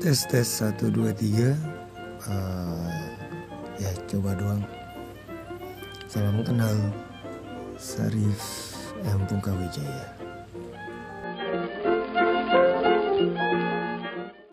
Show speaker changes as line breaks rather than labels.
Tes tes satu dua tiga. Eh, ya coba doang. Salam kenal. Sarif M. Pungkawijaya.